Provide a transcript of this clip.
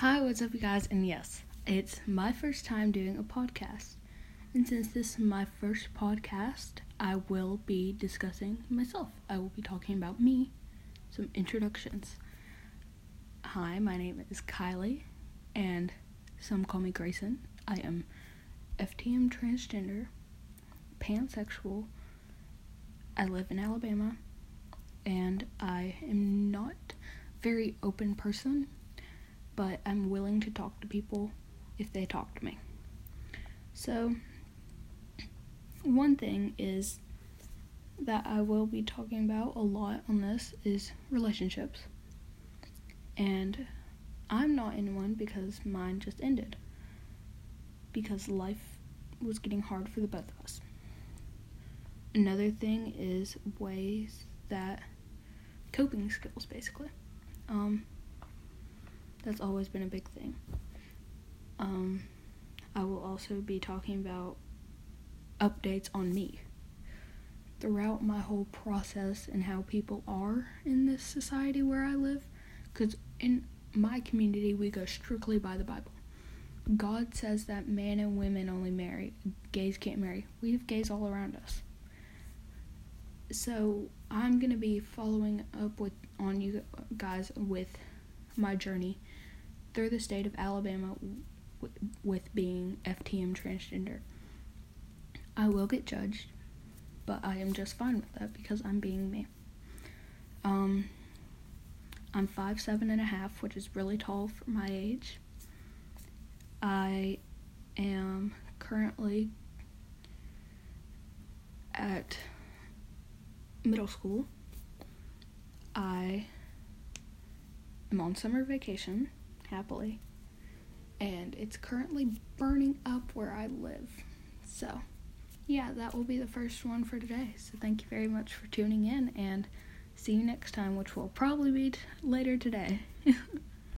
Hi, what's up, you guys? And yes, it's my first time doing a podcast. And since this is my first podcast, I will be discussing myself. I will be talking about me, some introductions. Hi, my name is Kylie, and some call me Grayson. I am FTM transgender, pansexual. I live in Alabama, and I am not very open person but I'm willing to talk to people if they talk to me. So, one thing is that I will be talking about a lot on this is relationships. And I'm not in one because mine just ended. Because life was getting hard for the both of us. Another thing is ways that coping skills basically. Um, that's always been a big thing. Um, I will also be talking about updates on me throughout my whole process and how people are in this society where I live. Because in my community, we go strictly by the Bible. God says that men and women only marry, gays can't marry. We have gays all around us. So I'm gonna be following up with on you guys with my journey through the state of Alabama w- with being FTM transgender. I will get judged, but I am just fine with that because I'm being me. Um, I'm five seven and a half, which is really tall for my age. I am currently at middle school. I am on summer vacation happily. And it's currently burning up where I live. So, yeah, that will be the first one for today. So, thank you very much for tuning in and see you next time, which will probably be t- later today.